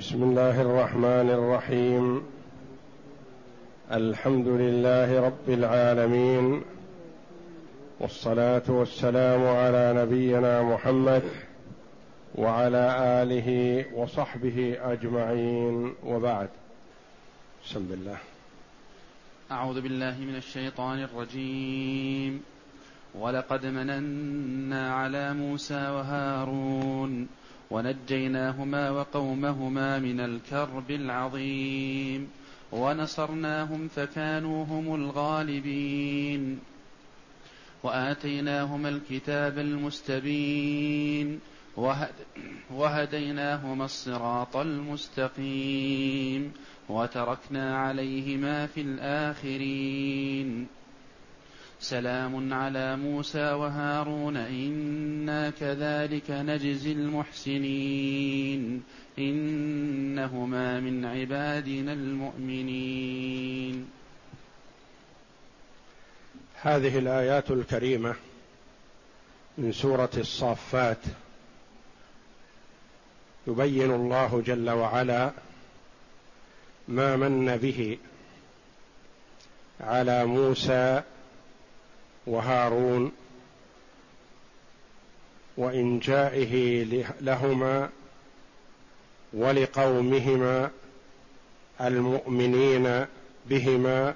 بسم الله الرحمن الرحيم. الحمد لله رب العالمين. والصلاة والسلام على نبينا محمد وعلى آله وصحبه أجمعين. وبعد. بسم الله. أعوذ بالله من الشيطان الرجيم. ولقد مننا على موسى وهارون ونجيناهما وقومهما من الكرب العظيم ونصرناهم فكانوا هم الغالبين وآتيناهما الكتاب المستبين وهديناهما الصراط المستقيم وتركنا عليهما في الآخرين سلام على موسى وهارون إنا كذلك نجزي المحسنين. إنهما من عبادنا المؤمنين. هذه الآيات الكريمة من سورة الصافات. يبين الله جل وعلا ما من به على موسى وهارون وإنجائه لهما ولقومهما المؤمنين بهما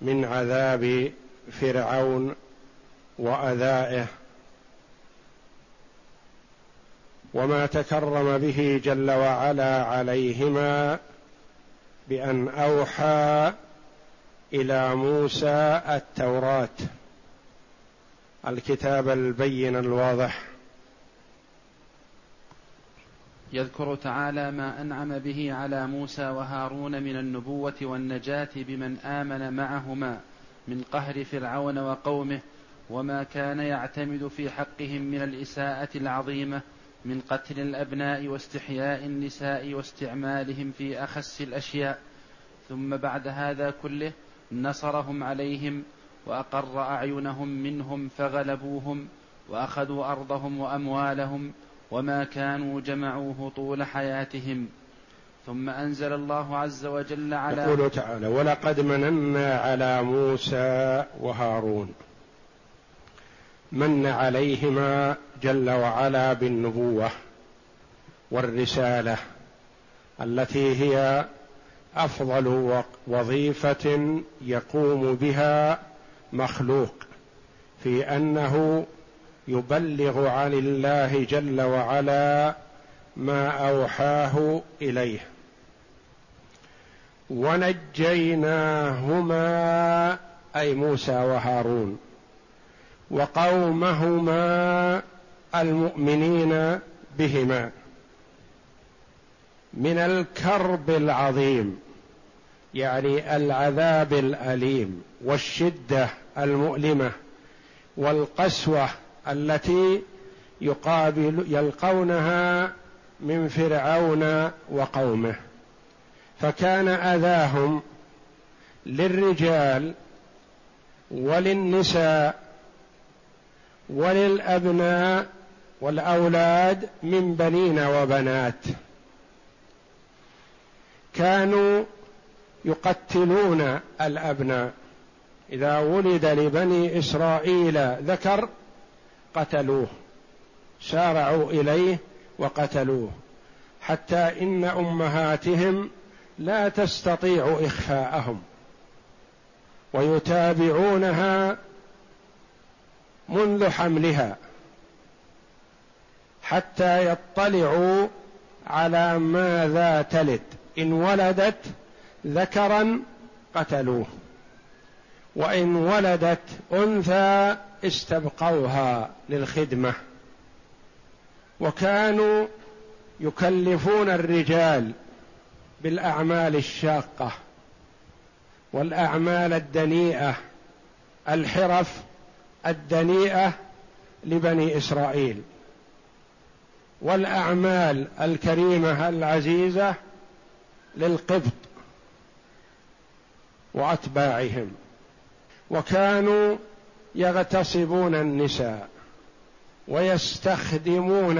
من عذاب فرعون وأذائه. وما تكرم به جل وعلا عليهما بأن أوحى إلى موسى التوراة. الكتاب البين الواضح. يذكر تعالى ما أنعم به على موسى وهارون من النبوة والنجاة بمن آمن معهما من قهر فرعون وقومه وما كان يعتمد في حقهم من الإساءة العظيمة من قتل الأبناء واستحياء النساء واستعمالهم في أخس الأشياء. ثم بعد هذا كله نصرهم عليهم وأقر أعينهم منهم فغلبوهم وأخذوا أرضهم وأموالهم وما كانوا جمعوه طول حياتهم. ثم أنزل الله عز وجل على يقول تعالى ولقد مننا على موسى وهارون. من عليهما جل وعلا بالنبوة والرسالة التي هي أفضل وظيفة يقوم بها مخلوق في أنه يبلغ عن الله جل وعلا ما أوحاه إليه. ونجيناهما أي موسى وهارون وقومهما المؤمنين بهما. من الكرب العظيم يعني العذاب الأليم والشدة المؤلمة والقسوة التي يقابل يلقونها من فرعون وقومه. فكان أذاهم للرجال وللنساء وللأبناء والأولاد من بنين وبنات. كانوا يقتلون الأبناء. إذا ولد لبني إسرائيل ذكر قتلوه. سارعوا إليه وقتلوه. حتى إن أمهاتهم لا تستطيع إخفاءهم. ويتابعونها منذ حملها. حتى يطلعوا على ماذا تلد. إن ولدت ذكرا قتلوه وإن ولدت أنثى استبقوها للخدمة. وكانوا يكلفون الرجال بالأعمال الشاقة والأعمال الدنيئة الحرف الدنيئة لبني إسرائيل. والأعمال الكريمة العزيزة للقبط وأتباعهم وكانوا يغتصبون النساء ويستخدمونهن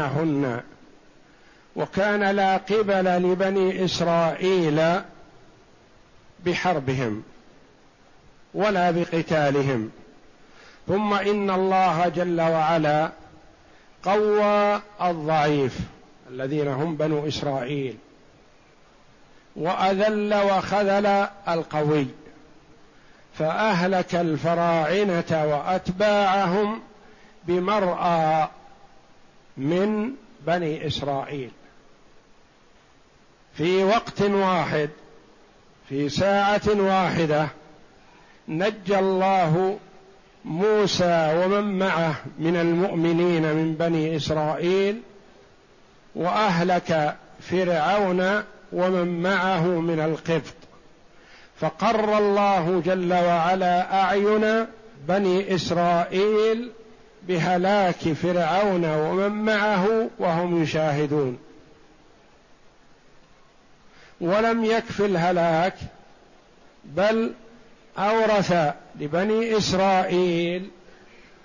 وكان لا قبل لبني إسرائيل بحربهم ولا بقتالهم ثم إن الله جل وعلا قوى الضعيف الذين هم بنو إسرائيل وأذل وخذل القوي فأهلك الفراعنة وأتباعهم بمرأى من بني إسرائيل. في وقت واحد في ساعة واحدة نجى الله موسى ومن معه من المؤمنين من بني إسرائيل وأهلك فرعون ومن معه من القبط. فقر الله جل وعلا أعين بني إسرائيل بهلاك فرعون ومن معه وهم يشاهدون. ولم يكف الهلاك بل أورث لبني إسرائيل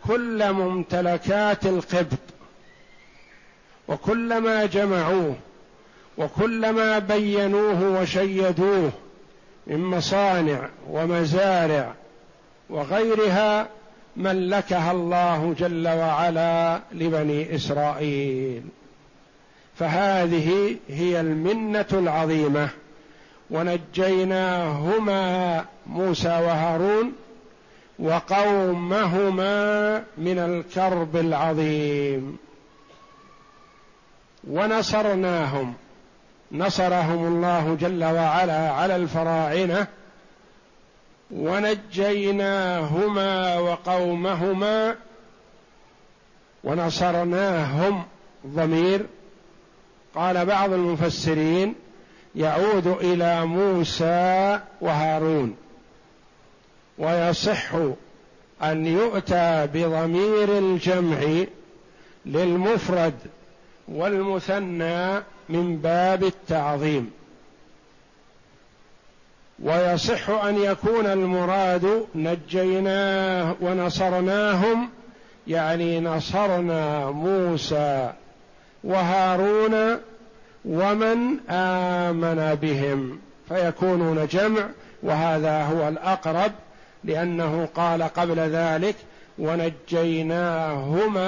كل ممتلكات القبط وكلما جمعوه وكلما بينوه وشيدوه من مصانع ومزارع وغيرها ملكها الله جل وعلا لبني إسرائيل. فهذه هي المنة العظيمة. ونجيناهما موسى وهارون وقومهما من الكرب العظيم. ونصرناهم. نصرهم الله جل وعلا على الفراعنة ونجيناهما وقومهما ونصرناهم ضمير. قال بعض المفسرين يعود إلى موسى وهارون ويصح أن يؤتى بضمير الجمع للمفرد والمثنى من باب التعظيم. ويصح أن يكون المراد نجيناه ونصرناهم يعني نصرنا موسى وهارون ومن آمن بهم فيكونون جمع وهذا هو الأقرب لأنه قال قبل ذلك ونجيناهما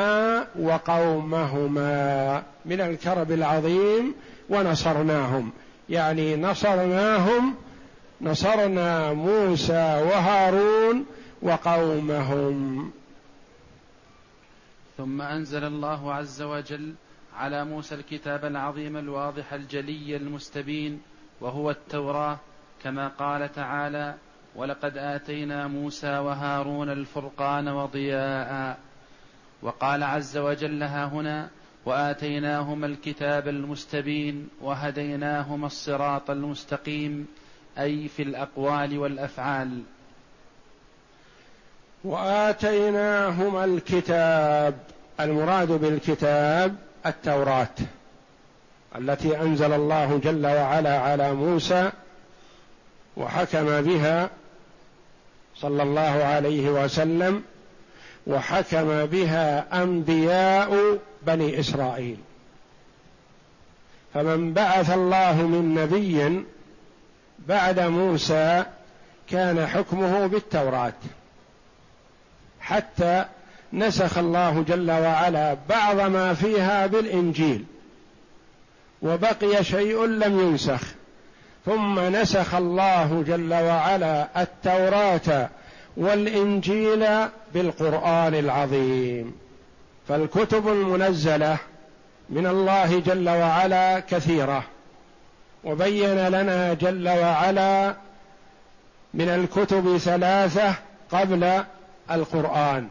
وقومهما من الكرب العظيم ونصرناهم. يعني نصرناهم نصرنا موسى وهارون وقومهم. ثم أنزل الله عز وجل على موسى الكتاب العظيم الواضح الجلي المستبين وهو التوراه كما قال تعالى ولقد آتينا موسى وهارون الفرقان وضياء. وقال عز وجل ها هنا وآتيناهما الكتاب المستبين وهديناهما الصراط المستقيم أي في الأقوال والأفعال. وآتيناهما الكتاب المراد بالكتاب التوراة التي أنزل الله جل وعلا على موسى وحكم بها صلى الله عليه وسلم وحكم بها أنبياء بني إسرائيل. فمن بعث الله من نبي بعد موسى كان حكمه بالتوراة. حتى نسخ الله جل وعلا بعض ما فيها بالإنجيل وبقي شيء لم ينسخ. ثم نسخ الله جل وعلا التوراة والإنجيل بالقرآن العظيم. فالكتب المنزلة من الله جل وعلا كثيرة. وبين لنا جل وعلا من الكتب ثلاثة قبل القرآن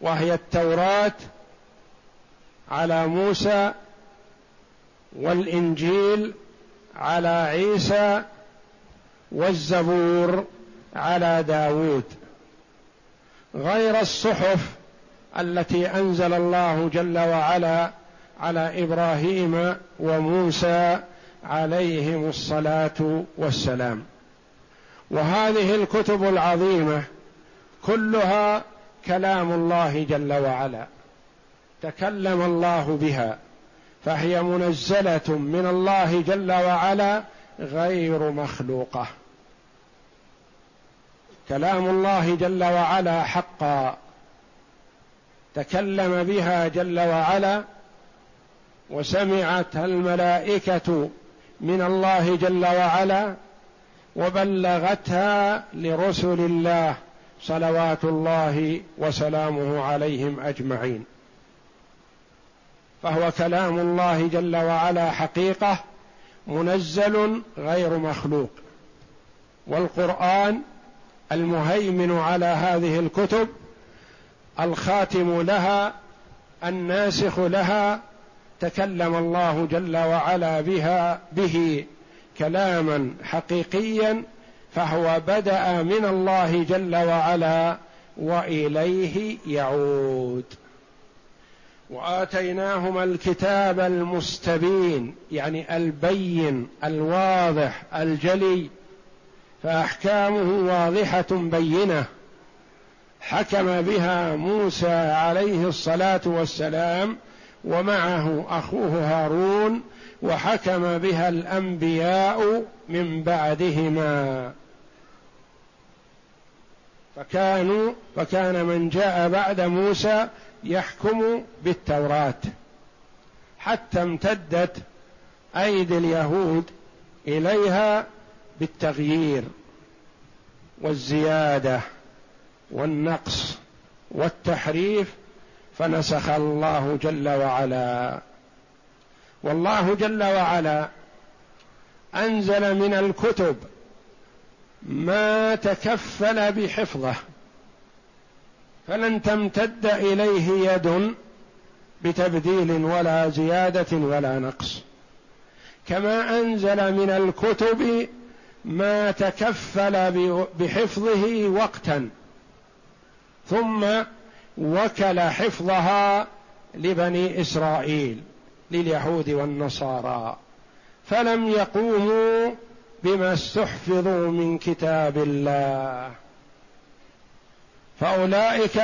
وهي التوراة على موسى والإنجيل على عيسى والزبور على داود غير الصحف التي أنزل الله جل وعلا على إبراهيم وموسى عليهم الصلاة والسلام. وهذه الكتب العظيمة كلها كلام الله جل وعلا. تكلم الله بها. فهي منزلة من الله جل وعلا غير مخلوقة. كلام الله جل وعلا حقا. تكلم بها جل وعلا وسمعت الملائكة من الله جل وعلا وبلغتها لرسل الله صلوات الله وسلامه عليهم أجمعين. فهو كلام الله جل وعلا حقيقة منزل غير مخلوق. والقرآن المهيمن على هذه الكتب الخاتم لها الناسخ لها تكلم الله جل وعلا بها به كلاما حقيقيا فهو بدأ من الله جل وعلا وإليه يعود. وآتيناهما الكتاب المستبين يعني البين الواضح الجلي فأحكامه واضحة بينة. حكم بها موسى عليه الصلاة والسلام ومعه أخوه هارون وحكم بها الأنبياء من بعدهما. فكانوا فكان من جاء بعد موسى يحكم بالتوراة. حتى امتدت أيدي اليهود إليها بالتغيير والزيادة والنقص والتحريف فنسخ الله جل وعلا. والله جل وعلا أنزل من الكتب ما تكفل بحفظه. فلن تمتد إليه يد بتبديل ولا زيادة ولا نقص. كما أنزل من الكتب ما تكفل بحفظه وقتا ثم وكل حفظها لبني إسرائيل لليهود والنصارى. فلم يقوموا بما استحفظوا من كتاب الله. فأولئك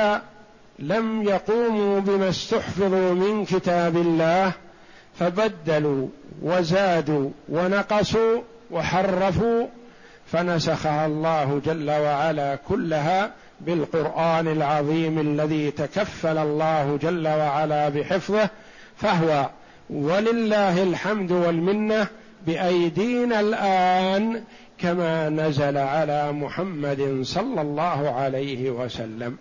لم يقوموا بما استحفظوا من كتاب الله فبدلوا وزادوا ونقصوا وحرفوا فنسخها الله جل وعلا كلها بالقرآن العظيم الذي تكفل الله جل وعلا بحفظه فهو ولله الحمد والمنة بأيدينا الآن كما نزل على محمد صلى الله عليه وسلم.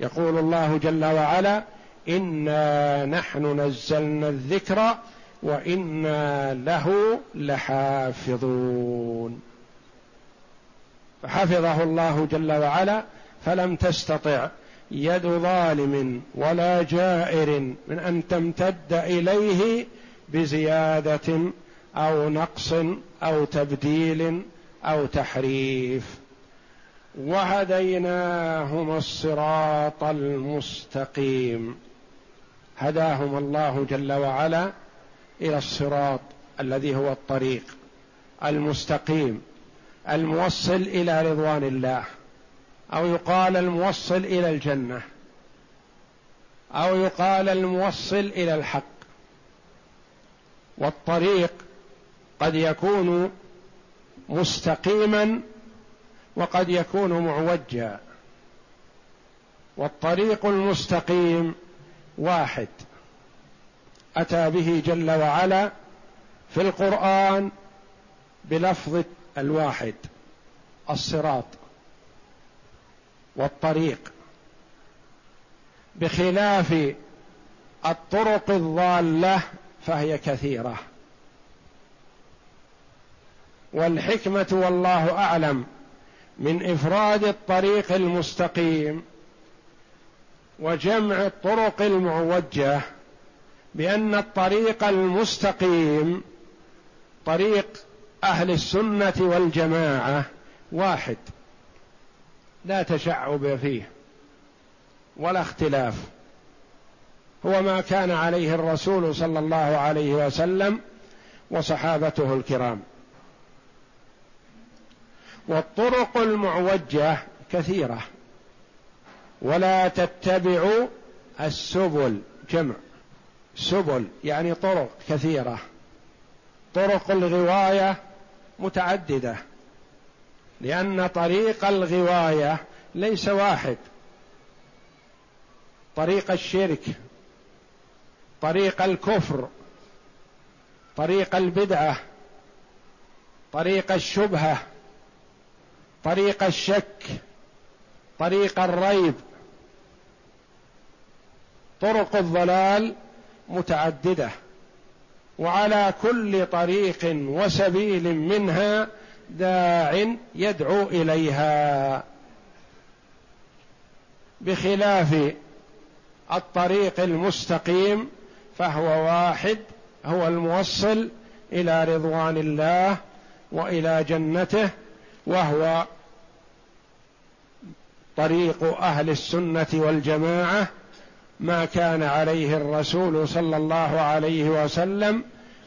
يقول الله جل وعلا إنا نحن نزلنا الذكر وإنا له لحافظون. فحفظه الله جل وعلا فلم تستطع يد ظالم ولا جائر من أن تمتد إليه بزيادة أو نقص أو تبديل أو تحريف. وهديناهما الصراط المستقيم. هداهما الله جل وعلا إلى الصراط الذي هو الطريق المستقيم الموصل إلى رضوان الله أو يقال الموصل إلى الجنة أو يقال الموصل إلى الحق. والطريق قد يكون مستقيما وقد يكون معوجا. والطريق المستقيم واحد. أتى به جل وعلا في القرآن بلفظ الواحد الصراط والطريق. بخلاف الطرق الضالة فهي كثيرة. والحكمة والله أعلم من إفراد الطريق المستقيم وجمع الطرق المعوجة بأن الطريق المستقيم طريق أهل السنة والجماعة واحد. لا تشعب فيه ولا اختلاف. هو ما كان عليه الرسول صلى الله عليه وسلم وصحابته الكرام. والطرق المعوجة كثيرة. ولا تتبعوا السبل جمع. سبل يعني طرق كثيرة. طرق الغواية متعددة. لأن طريق الغواية ليس واحد. طريق الشرك طريق الكفر طريق البدعة طريق الشبهة. طريق الشك طريق الريب. طرق الضلال متعددة وعلى كل طريق وسبيل منها داع يدعو إليها. بخلاف الطريق المستقيم فهو واحد هو الموصل إلى رضوان الله وإلى جنته وهو طريق أهل السنة والجماعة ما كان عليه الرسول صلى الله عليه وسلم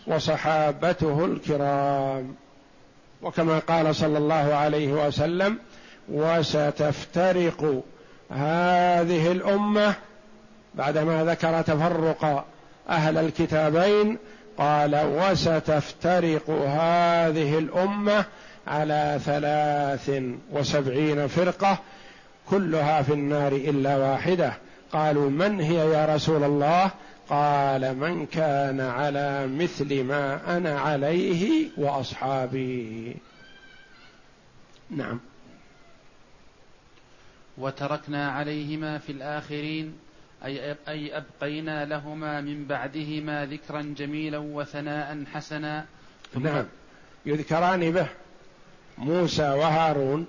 وصحابته الكرام. وكما قال صلى الله عليه وسلم وستفترق هذه الامه بعدما ذكر تفرق أهل الكتابين قال وستفترق هذه الأمة على ثلاث وسبعين فرقة كلها في النار إلا واحدة. قالوا من هي يا رسول الله؟ قال من كان على مثل ما أنا عليه وأصحابي. نعم. وتركنا عليهما في الآخرين أي أي أبقينا لهما من بعدهما ذكرا جميلا وثناء حسنا. نعم. يذكران به موسى وهارون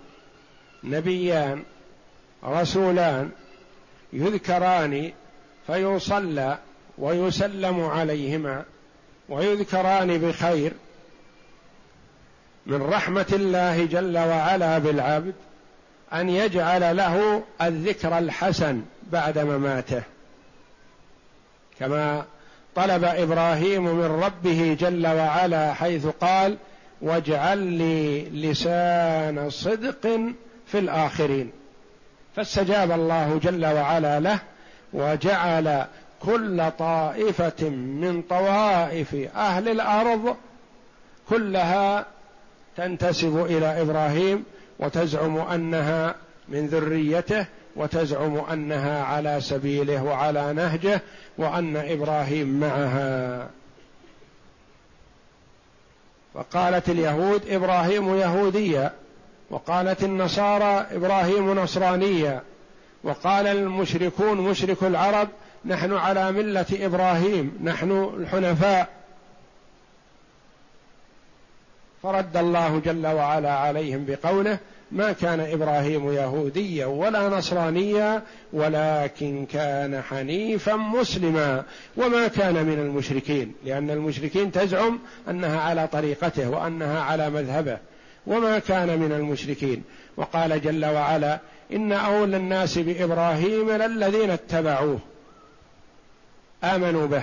نبيان رسولان يذكران فيصلى ويسلم عليهما ويذكران بخير من رحمة الله جل وعلا بالعبد أن يجعل له الذكر الحسن بعد مماته. كما طلب إبراهيم من ربه جل وعلا حيث قال واجعل لي لسان صدق في الآخرين. فاستجاب الله جل وعلا له وجعل كل طائفة من طوائف أهل الأرض كلها تنتسب إلى إبراهيم وتزعم أنها من ذريته وتزعم أنها على سبيله وعلى نهجه وأن إبراهيم معها. وقالت اليهود إبراهيم يهوديا وقالت النصارى إبراهيم نصرانيا وقال المشركون مشرك العرب نحن على ملة إبراهيم نحن الحنفاء. فرد الله جل وعلا عليهم بقوله ما كان إبراهيم يهوديا ولا نصرانيا ولكن كان حنيفا مسلما. وما كان من المشركين لأن المشركين تزعم أنها على طريقته وأنها على مذهبه. وما كان من المشركين. وقال جل وعلا إن أولى الناس بإبراهيم للذين اتبعوه. آمنوا به.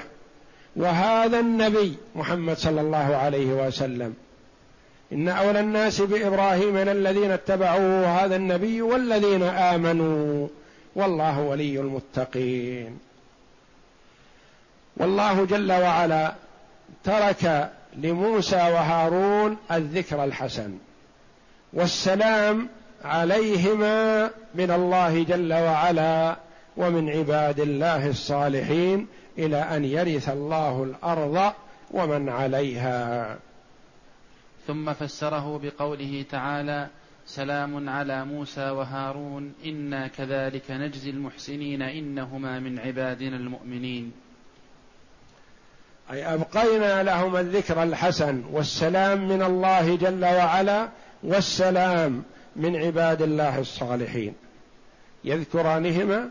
وهذا النبي محمد صلى الله عليه وسلم. إن أولى الناس بإبراهيم الذين اتبعوه. هذا النبي والذين آمنوا. والله ولي المتقين. والله جل وعلا ترك لموسى وهارون الذكر الحسن. والسلام عليهما من الله جل وعلا ومن عباد الله الصالحين إلى أن يرث الله الأرض ومن عليها. ثم فسره بقوله تعالى سلام على موسى وهارون إنا كذلك نجزي المحسنين إنهما من عبادنا المؤمنين. أي أبقينا لهم الذكر الحسن والسلام من الله جل وعلا والسلام من عباد الله الصالحين. يذكرانهما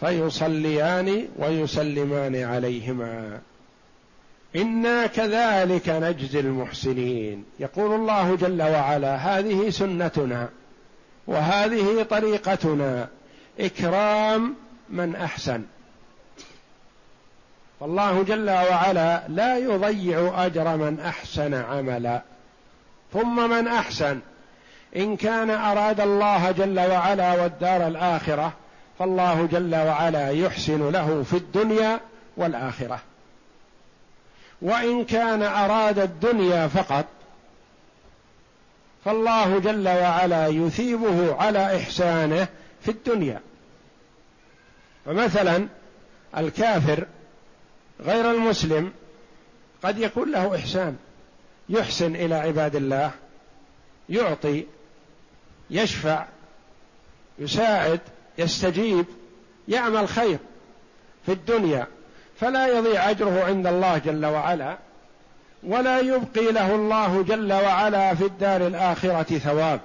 فيصليان ويسلمان عليهما. إنا كذلك نجزي المحسنين. يقول الله جل وعلا هذه سنتنا وهذه طريقتنا. إكرام من أحسن. فالله جل وعلا لا يضيع أجر من أحسن عملا. ثم من أحسن إن كان أراد الله جل وعلا والدار الآخرة فالله جل وعلا يحسن له في الدنيا والآخرة. وإن كان أراد الدنيا فقط فالله جل وعلا يثيبه على إحسانه في الدنيا. فمثلا الكافر غير المسلم قد يكون له إحسان يحسن إلى عباد الله يعطي يشفع يساعد يستجيب يعمل خير في الدنيا. فلا يضيع أجره عند الله جل وعلا ولا يبقي له الله جل وعلا في الدار الآخرة ثواب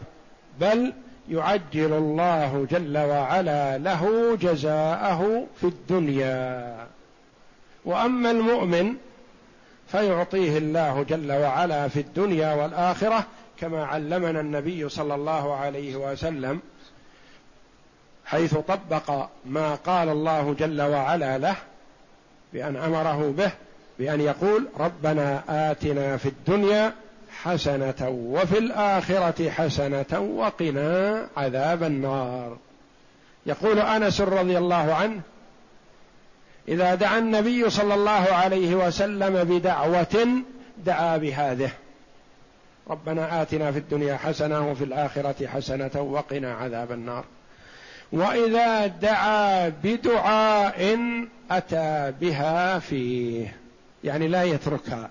بل يعجل الله جل وعلا له جزاءه في الدنيا. وأما المؤمن فيعطيه الله جل وعلا في الدنيا والآخرة كما علمنا النبي صلى الله عليه وسلم حيث طبق ما قال الله جل وعلا له بأن أمره به بأن يقول ربنا آتنا في الدنيا حسنة وفي الآخرة حسنة وقنا عذاب النار. يقول أنس رضي الله عنه إذا دعا النبي صلى الله عليه وسلم بدعوة دعا بهذه. ربنا آتنا في الدنيا حسنة وفي الآخرة حسنة وقنا عذاب النار. وإذا دعا بدعاء أتى بها فيه. يعني لا يتركها.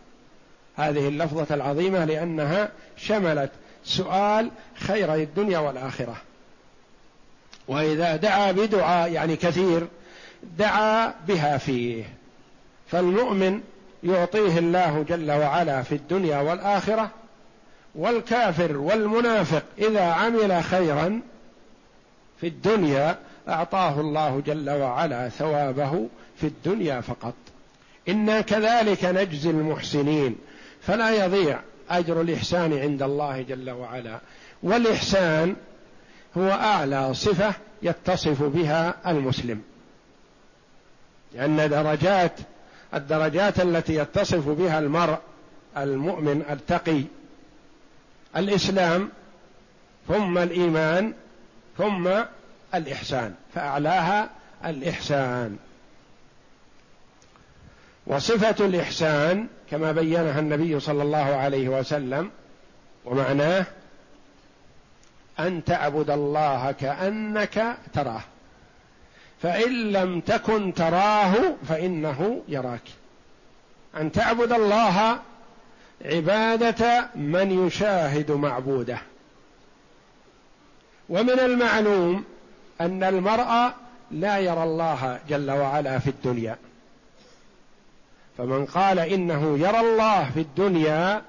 هذه اللفظة العظيمة لأنها شملت سؤال خير الدنيا والآخرة. وإذا دعا بدعاء يعني كثير دعا بها فيه. فالمؤمن يعطيه الله جل وعلا في الدنيا والآخرة والكافر والمنافق إذا عمل خيرا في الدنيا أعطاه الله جل وعلا ثوابه في الدنيا فقط. إنا كذلك نجزي المحسنين. فلا يضيع أجر الإحسان عند الله جل وعلا. والإحسان هو أعلى صفة يتصف بها المسلم. لأن درجات الدرجات التي يتصف بها المرء المؤمن التقي الإسلام ثم الإيمان ثم الإحسان. فأعلاها الإحسان. وصفة الإحسان كما بينها النبي صلى الله عليه وسلم ومعناه أن تعبد الله كأنك تراه. فإن لم تكن تراه فإنه يراك. أن تعبد الله عبادة من يشاهد معبوده. ومن المعلوم أن المرء لا يرى الله جل وعلا في الدنيا. فمن قال إنه يرى الله في الدنيا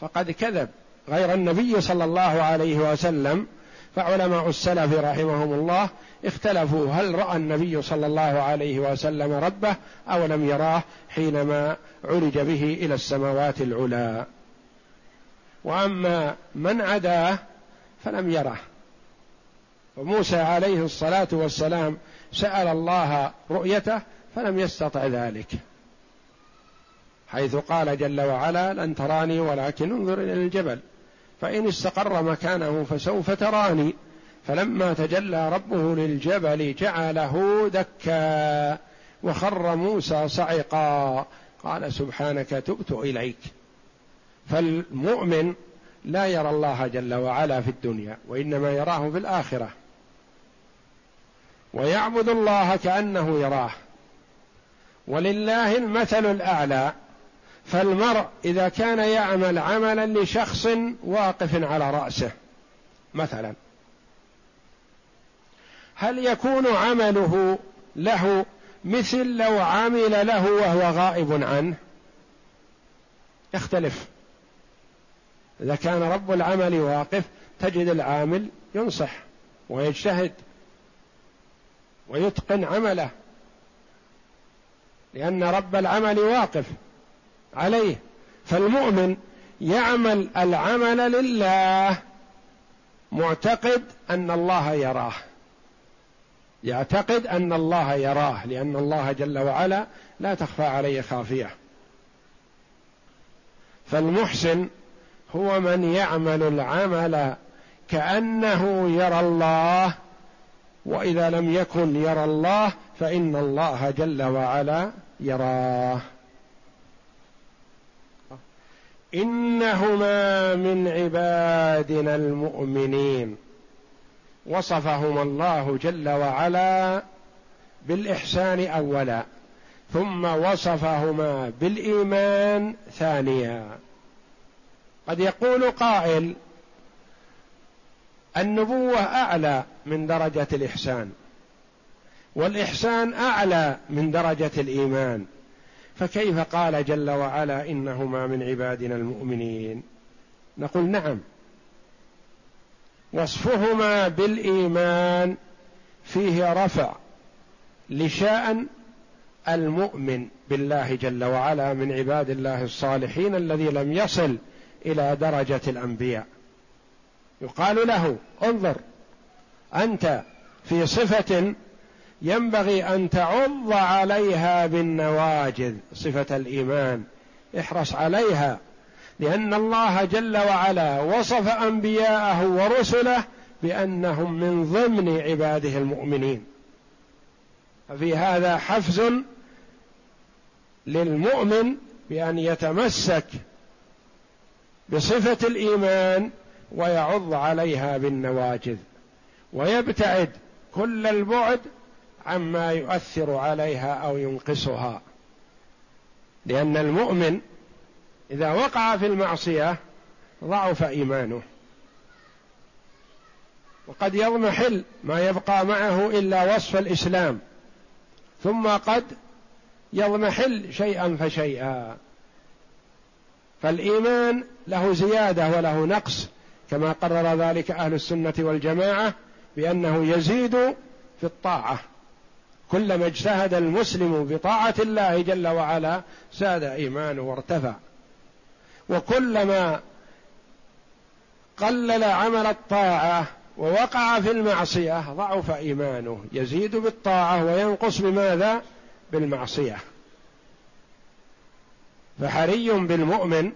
فقد كذب. غير النبي صلى الله عليه وسلم فعلماء السلف رحمهم الله اختلفوا هل رأى النبي صلى الله عليه وسلم ربه أو لم يراه حينما عرج به إلى السماوات العلى وأما من عداه فلم يره. وموسى عليه الصلاة والسلام سأل الله رؤيته فلم يستطع ذلك. حيث قال جل وعلا لن تراني ولكن انظر إلى الجبل. فإن استقر مكانه فسوف تراني. فلما تجلى ربه للجبل جعله دكا وخر موسى صعقا. قال سبحانك تبت إليك. فالمؤمن لا يرى الله جل وعلا في الدنيا وإنما يراه في الآخرة. ويعبد الله كأنه يراه. ولله المثل الأعلى. فالمرء إذا كان يعمل عملا لشخص واقف على رأسه مثلا. هل يكون عمله له مثل لو عمل له وهو غائب عنه؟ يختلف. إذا كان رب العمل واقف تجد العامل ينصح ويجتهد ويتقن عمله لأن رب العمل واقف. عليه. فالمؤمن يعمل العمل لله معتقد أن الله يراه. يعتقد أن الله يراه لأن الله جل وعلا لا تخفى عليه خافية. فالمحسن هو من يعمل العمل كأنه يرى الله وإذا لم يكن يرى الله فإن الله جل وعلا يراه. إنهما من عبادنا المؤمنين. وصفهما الله جل وعلا بالإحسان أولا ثم وصفهما بالإيمان ثانيا. قد يقول قائل النبوة أعلى من درجة الإحسان والإحسان أعلى من درجة الإيمان. فكيف قال جل وعلا إنهما من عبادنا المؤمنين؟ نقول نعم. وصفهما بالإيمان فيه رفع لشأن المؤمن بالله جل وعلا من عباد الله الصالحين الذي لم يصل إلى درجة الأنبياء. يقال له انظر أنت في صفة ينبغي أن تعض عليها بالنواجذ صفة الإيمان. احرص عليها لأن الله جل وعلا وصف أنبياءه ورسله بأنهم من ضمن عباده المؤمنين. ففي هذا حفز للمؤمن بأن يتمسك بصفة الإيمان ويعض عليها بالنواجذ. ويبتعد كل البعد عما يؤثر عليها أو ينقصها. لأن المؤمن إذا وقع في المعصية ضعف إيمانه. وقد يضمحل ما يبقى معه إلا وصف الإسلام. ثم قد يضمحل شيئا فشيئا. فالإيمان له زيادة وله نقص كما قرر ذلك أهل السنة والجماعة بأنه يزيد في الطاعة. كلما اجتهد المسلم بطاعة الله جل وعلا زاد إيمانه وارتفع. وكلما قلل عمل الطاعة ووقع في المعصية ضعف إيمانه. يزيد بالطاعة وينقص بماذا؟ بالمعصية. فحري بالمؤمن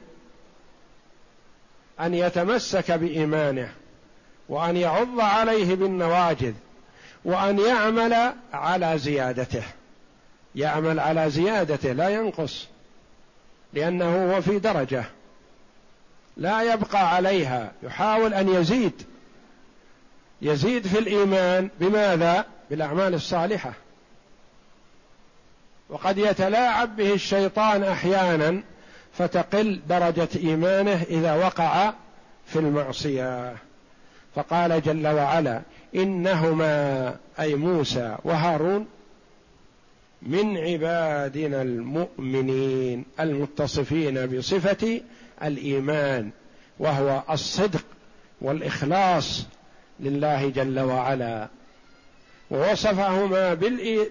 أن يتمسك بإيمانه وأن يعض عليه بالنواجذ. وأن يعمل على زيادته. يعمل على زيادته لا ينقص لأنه هو في درجة. لا يبقى عليها يحاول أن يزيد. يزيد في الإيمان بماذا؟ بالأعمال الصالحة. وقد يتلاعب به الشيطان أحيانا فتقل درجة إيمانه إذا وقع في المعصية. فقال جل وعلا إنهما أي موسى وهارون من عبادنا المؤمنين المتصفين بصفة الإيمان وهو الصدق والإخلاص لله جل وعلا. ووصفهما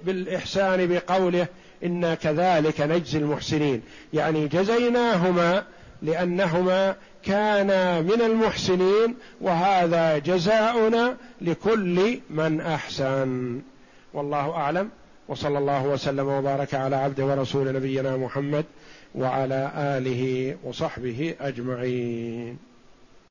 بالإحسان بقوله إنا كذلك نجزي المحسنين. يعني جزيناهما لأنهما كانا من المحسنين وهذا جزاؤنا لكل من أحسن. والله أعلم. وصلى الله وسلم وبارك على عبده ورسول نبينا محمد وعلى آله وصحبه أجمعين.